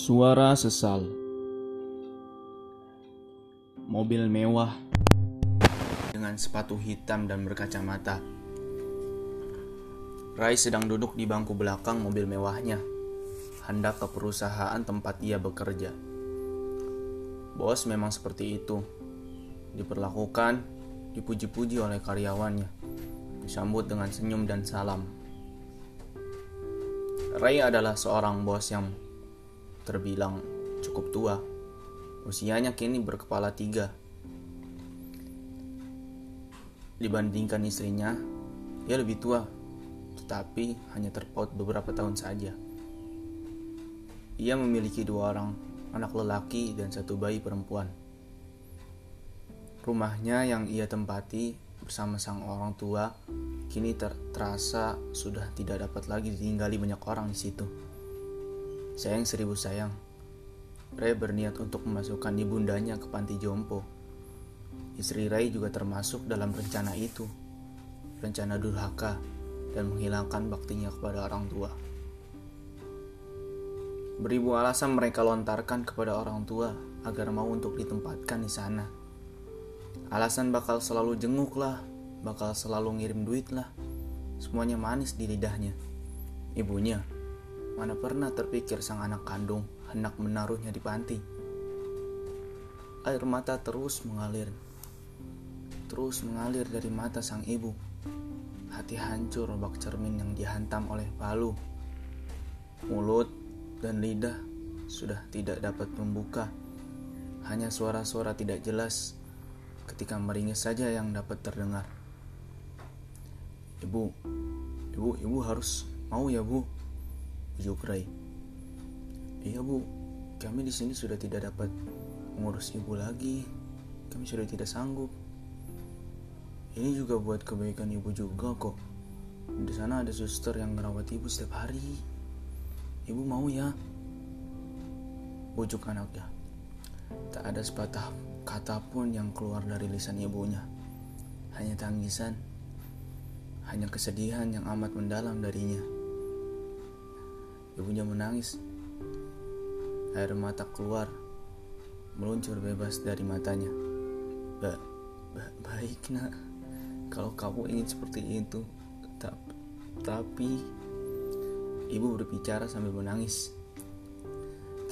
Suara sesal Mobil mewah dengan sepatu hitam dan berkacamata. Rai sedang duduk di bangku belakang mobil mewahnya, hendak ke perusahaan tempat ia bekerja. Bos memang seperti itu, diperlakukan, dipuji-puji oleh karyawannya, disambut dengan senyum dan salam. Ray adalah seorang bos yang terbilang cukup tua. Usianya kini berkepala tiga. Dibandingkan istrinya, ia lebih tua, tetapi hanya terpaut beberapa tahun saja. Ia memiliki dua orang anak lelaki dan satu bayi perempuan. Rumahnya yang ia tempati bersama sang orang tua kini ter terasa sudah tidak dapat lagi ditinggali banyak orang di situ. Sayang seribu sayang, Ray berniat untuk memasukkan ibundanya ke panti jompo. Istri Ray juga termasuk dalam rencana itu, rencana durhaka dan menghilangkan baktinya kepada orang tua. Beribu alasan mereka lontarkan kepada orang tua agar mau untuk ditempatkan di sana. Alasan bakal selalu jenguk lah, bakal selalu ngirim duit lah. Semuanya manis di lidahnya. Ibunya, mana pernah terpikir sang anak kandung hendak menaruhnya di panti. Air mata terus mengalir. Terus mengalir dari mata sang ibu. Hati hancur bak cermin yang dihantam oleh palu. Mulut dan lidah sudah tidak dapat membuka. Hanya suara-suara tidak jelas ketika meringis saja yang dapat terdengar. Ibu, ibu, ibu harus mau ya bu, ujuk Ray. Iya bu, kami di sini sudah tidak dapat mengurus ibu lagi. Kami sudah tidak sanggup. Ini juga buat kebaikan ibu juga kok. Di sana ada suster yang merawat ibu setiap hari. Ibu mau ya? Bujuk anaknya. Tak ada sepatah kata pun yang keluar dari lisan ibunya. Hanya tangisan, hanya kesedihan yang amat mendalam darinya. Ibunya menangis. Air mata keluar, meluncur bebas dari matanya. Ba, ba baik nak, kalau kamu ingin seperti itu. Tapi, tapi ibu berbicara sambil menangis.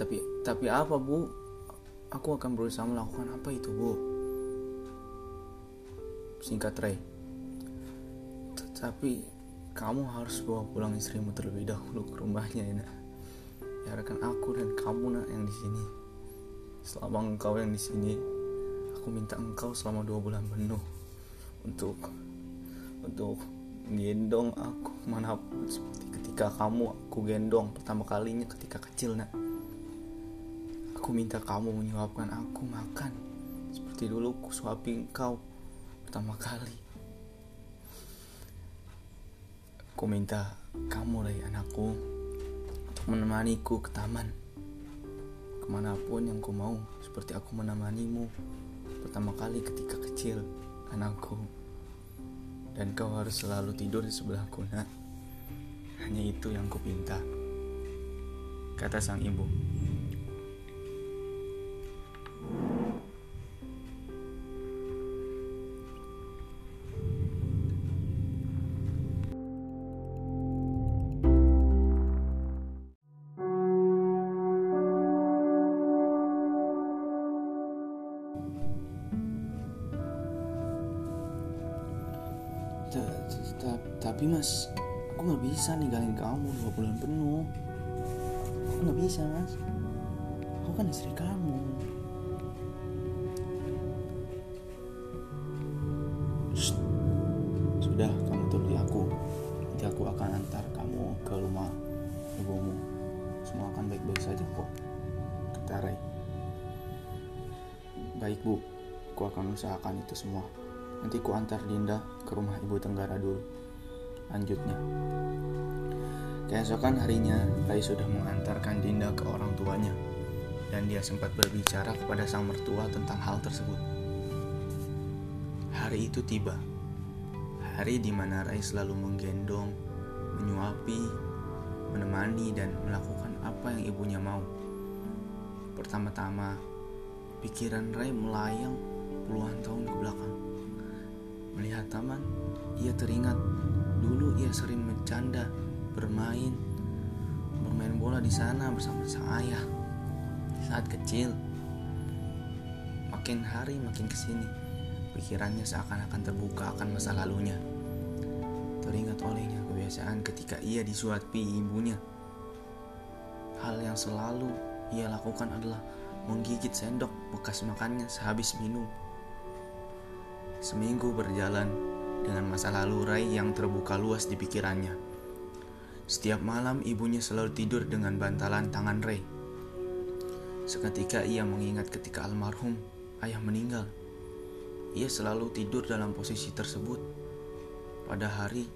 Tapi, tapi apa bu? Aku akan berusaha melakukan apa itu bu? Singkat Ray. Tapi kamu harus bawa pulang istrimu terlebih dahulu ke rumahnya ya nak. Biarkan aku dan kamu nak yang di sini. Selama engkau yang di sini, aku minta engkau selama dua bulan penuh untuk untuk gendong aku mana pun seperti ketika kamu aku gendong pertama kalinya ketika kecil nak. Aku minta kamu menyuapkan aku makan seperti dulu ku suapi engkau pertama kali. Aku minta kamu Ray anakku untuk menemaniku ke taman. Ke mana pun yang ku mau seperti aku menemanimu pertama kali ketika kecil anakku. Dan kau harus selalu tidur di sebelahku nak. Hanya itu yang ku minta kata sang ibu Tapi mas, aku nggak bisa ninggalin kamu dua bulan penuh. Aku nggak bisa mas. Aku kan istri kamu. Sudah, kamu turuti aku. Nanti aku akan antar kamu ke rumah ibumu. Semua akan baik-baik saja kok. Kata Ray. Baik bu, aku akan usahakan itu semua. Nanti ku antar Dinda ke rumah ibu Tenggara dulu. Lanjutnya. Keesokan harinya, Rai sudah mengantarkan Dinda ke orang tuanya. Dan dia sempat berbicara kepada sang mertua tentang hal tersebut. Hari itu tiba. Hari di mana Rai selalu menggendong, menyuapi, menemani, dan melakukan apa yang ibunya mau. Pertama-tama, pikiran Ray melayang puluhan tahun ke belakang. Melihat taman, ia teringat dulu ia sering bercanda, bermain, bermain bola di sana bersama sang ayah. Saat kecil, makin hari makin ke sini, pikirannya seakan-akan terbuka akan masa lalunya. Teringat olehnya kebiasaan ketika ia disuapi ibunya. Hal yang selalu ia lakukan adalah menggigit sendok bekas makannya sehabis minum. Seminggu berjalan dengan masa lalu Rai yang terbuka luas di pikirannya. Setiap malam ibunya selalu tidur dengan bantalan tangan Ray. Seketika ia mengingat ketika almarhum ayah meninggal. Ia selalu tidur dalam posisi tersebut pada hari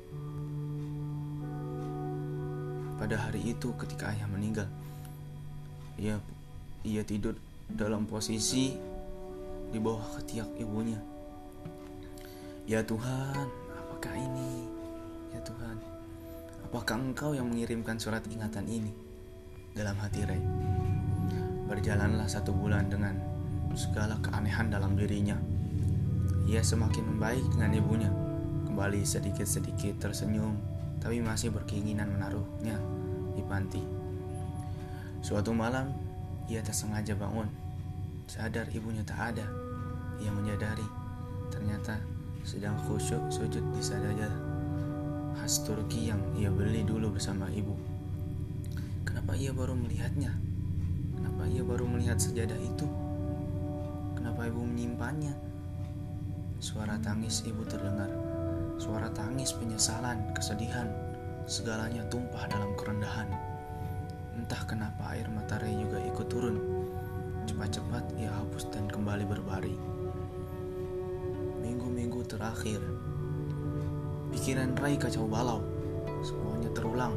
pada hari itu ketika ayah meninggal. Ia ia tidur dalam posisi di bawah ketiak ibunya. Ya Tuhan, apakah ini? Ya Tuhan, apakah Engkau yang mengirimkan surat ingatan ini? Dalam hati Ray. Berjalanlah satu bulan dengan segala keanehan dalam dirinya. Ia semakin membaik dengan ibunya. Kembali sedikit-sedikit tersenyum, tapi masih berkeinginan menaruhnya di panti. Suatu malam, ia tak sengaja bangun. Sadar ibunya tak ada. Ia menyadari ternyata sedang khusyuk sujud di sajadah khas Turki yang ia beli dulu bersama ibu. Kenapa ia baru melihatnya? Kenapa ia baru melihat sejadah itu? Kenapa ibu menyimpannya? Suara tangis ibu terdengar. Suara tangis penyesalan, kesedihan, segalanya tumpah dalam kerendahan. Entah kenapa air mata juga ikut turun. Cepat-cepat ia hapus dan kembali berbaring. Terakhir, pikiran Ray kacau balau. Semuanya terulang,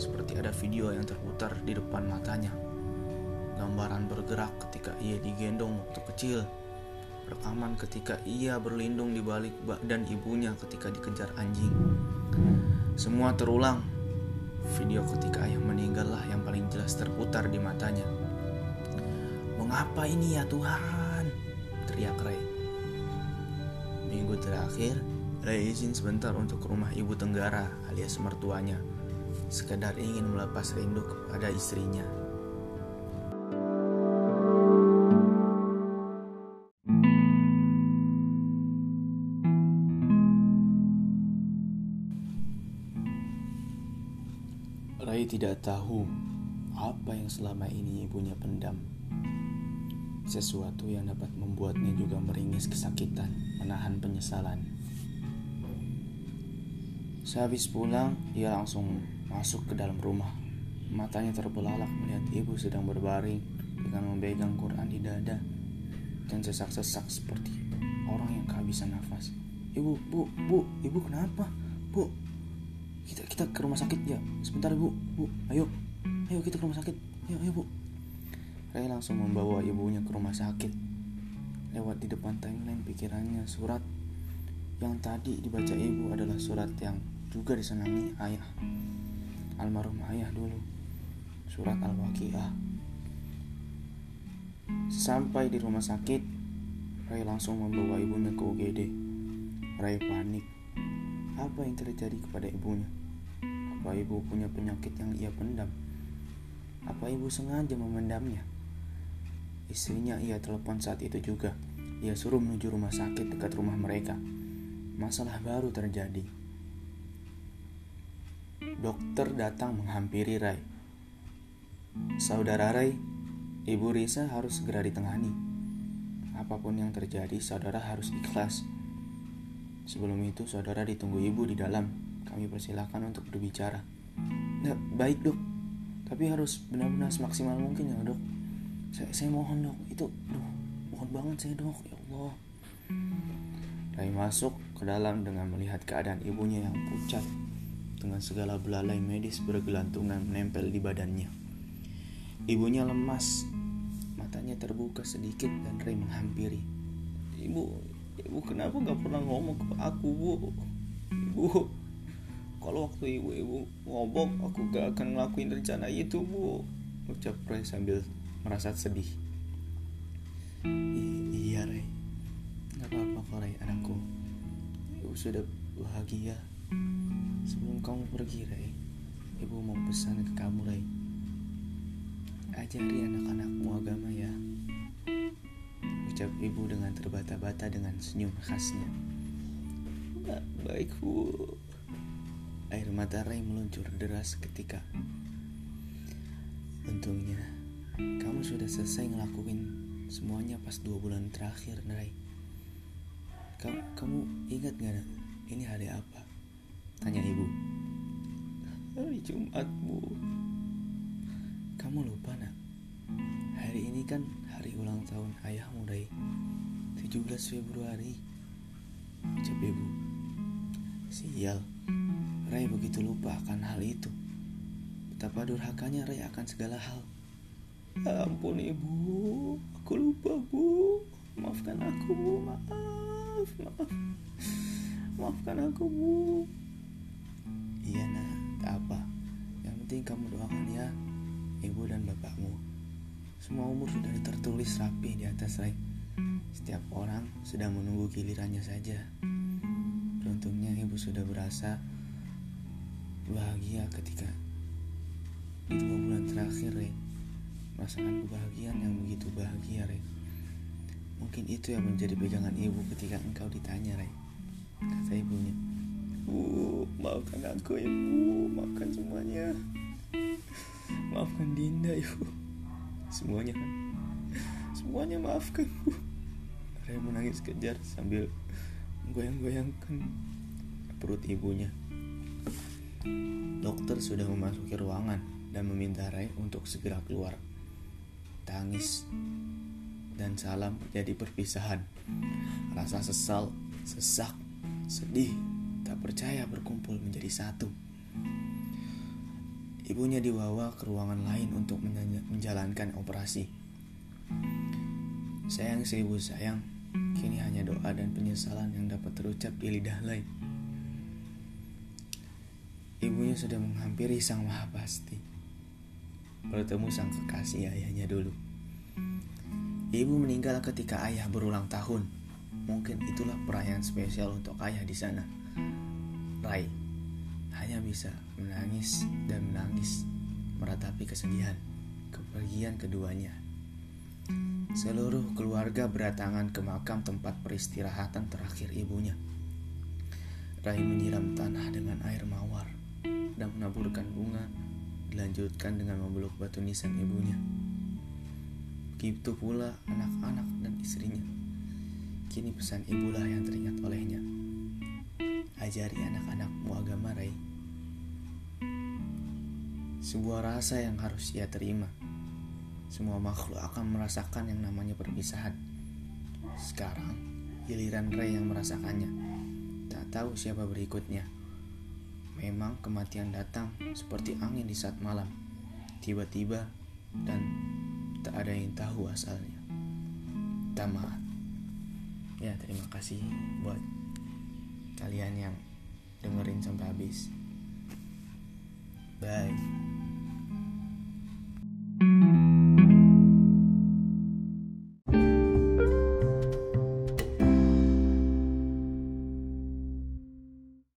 seperti ada video yang terputar di depan matanya. Gambaran bergerak ketika ia digendong waktu kecil. Rekaman ketika ia berlindung di balik badan ibunya ketika dikejar anjing. Semua terulang Video ketika ayah meninggallah yang paling jelas terputar di matanya. Mengapa ini ya Tuhan? Teriak Ray. Terakhir, Ray izin sebentar untuk ke rumah ibu Tenggara alias mertuanya. Sekedar ingin melepas rindu kepada istrinya. Rai tidak tahu apa yang selama ini ibunya pendam. Sesuatu yang dapat membuatnya juga meringis kesakitan, menahan penyesalan. Sehabis pulang, ia langsung masuk ke dalam rumah. Matanya terbelalak melihat ibu sedang berbaring dengan memegang Quran di dada dan sesak-sesak seperti orang yang kehabisan nafas. Ibu, bu, bu, ibu kenapa? Bu, kita kita ke rumah sakit ya sebentar bu bu ayo ayo kita ke rumah sakit ayo ayo bu Ray langsung membawa ibunya ke rumah sakit lewat di depan timeline pikirannya surat yang tadi dibaca ibu adalah surat yang juga disenangi ayah almarhum ayah dulu surat al-waqiah sampai di rumah sakit Ray langsung membawa ibunya ke UGD Ray panik apa yang terjadi kepada ibunya? Apa ibu punya penyakit yang ia pendam? Apa ibu sengaja memendamnya? Istrinya ia telepon saat itu juga. Ia suruh menuju rumah sakit dekat rumah mereka. Masalah baru terjadi. Dokter datang menghampiri Rai. Saudara Rai, Ibu Risa harus segera ditangani. Apa pun yang terjadi, saudara harus ikhlas. Sebelum itu, saudara ditunggu ibu di dalam. Kami persilahkan untuk berbicara. Ya, baik dok. Tapi harus benar-benar semaksimal mungkin ya dok. Saya, mohon dok. Itu, duh, mohon banget saya dok. Ya Allah. Rai masuk ke dalam dengan melihat keadaan ibunya yang pucat dengan segala belalai medis bergelantungan menempel di badannya. Ibunya lemas, matanya terbuka sedikit dan Ray menghampiri. Ibu, ibu kenapa gak pernah ngomong ke aku bu ibu kalau waktu ibu ibu ngobok aku gak akan ngelakuin rencana itu bu ucap Roy sambil merasa sedih. I iya Ray. Gak apa-apa kok Ray. Anakku Ibu sudah bahagia. Sebelum kamu pergi Ray Ibu mau pesan ke kamu Ray. Ajari anak-anakmu agama ya. Ucap ibu dengan terbata-bata dengan senyum khasnya. Baik bu. Air mata Ray meluncur deras ketika Untungnya kamu sudah selesai ngelakuin semuanya pas dua bulan terakhir, Ray. Kamu, kamu ingat gak ini hari apa? Tanya ibu. Hari Jumat, Bu. Kamu lupa, nak? Hari ini kan hari ulang tahun ayahmu, Ray. 17 Februari. Ucap ibu. Sial, Ray begitu lupa akan hal itu. Betapa durhakanya Ray akan segala hal. Ampun ibu, aku lupa bu. Maafkan aku bu, maaf, maaf. Maafkan aku bu. Iya nah, tak apa. Yang penting kamu doakan ya, ibu dan bapakmu. Semua umur sudah tertulis rapi di atas rai. Setiap orang sedang menunggu gilirannya saja. Beruntungnya ibu sudah berasa bahagia ketika di dua bulan terakhir, Ray merasakan kebahagiaan yang begitu bahagia, Rey. Mungkin itu yang menjadi pegangan ibu ketika engkau ditanya, Rey. Kata ibunya, Bu, maafkan aku ibu, maafkan semuanya. Maafkan Dinda ibu. Semuanya kan? Semuanya maafkan bu. Rey menangis kejar sambil goyang-goyangkan perut ibunya. Dokter sudah memasuki ruangan dan meminta Ray untuk segera keluar tangis, dan salam jadi perpisahan. Rasa sesal, sesak, sedih, tak percaya berkumpul menjadi satu. Ibunya dibawa ke ruangan lain untuk menjalankan operasi. Sayang seribu sayang, kini hanya doa dan penyesalan yang dapat terucap di lidah lain. Ibunya sudah menghampiri sang maha pasti bertemu sang kekasih ayahnya dulu. Ibu meninggal ketika ayah berulang tahun. Mungkin itulah perayaan spesial untuk ayah di sana. Rai hanya bisa menangis dan menangis meratapi kesedihan kepergian keduanya. Seluruh keluarga berdatangan ke makam tempat peristirahatan terakhir ibunya. Rai menyiram tanah dengan air mawar dan menaburkan bunga dilanjutkan dengan memeluk batu nisan ibunya. Begitu pula anak-anak dan istrinya. Kini pesan ibulah yang teringat olehnya. Ajari anak-anakmu agama Rai. Sebuah rasa yang harus ia terima. Semua makhluk akan merasakan yang namanya perpisahan. Sekarang, giliran Ray yang merasakannya. Tak tahu siapa berikutnya. Memang kematian datang seperti angin di saat malam, tiba-tiba dan tak ada yang tahu asalnya. Tamat. Ya, terima kasih buat kalian yang dengerin sampai habis. Bye.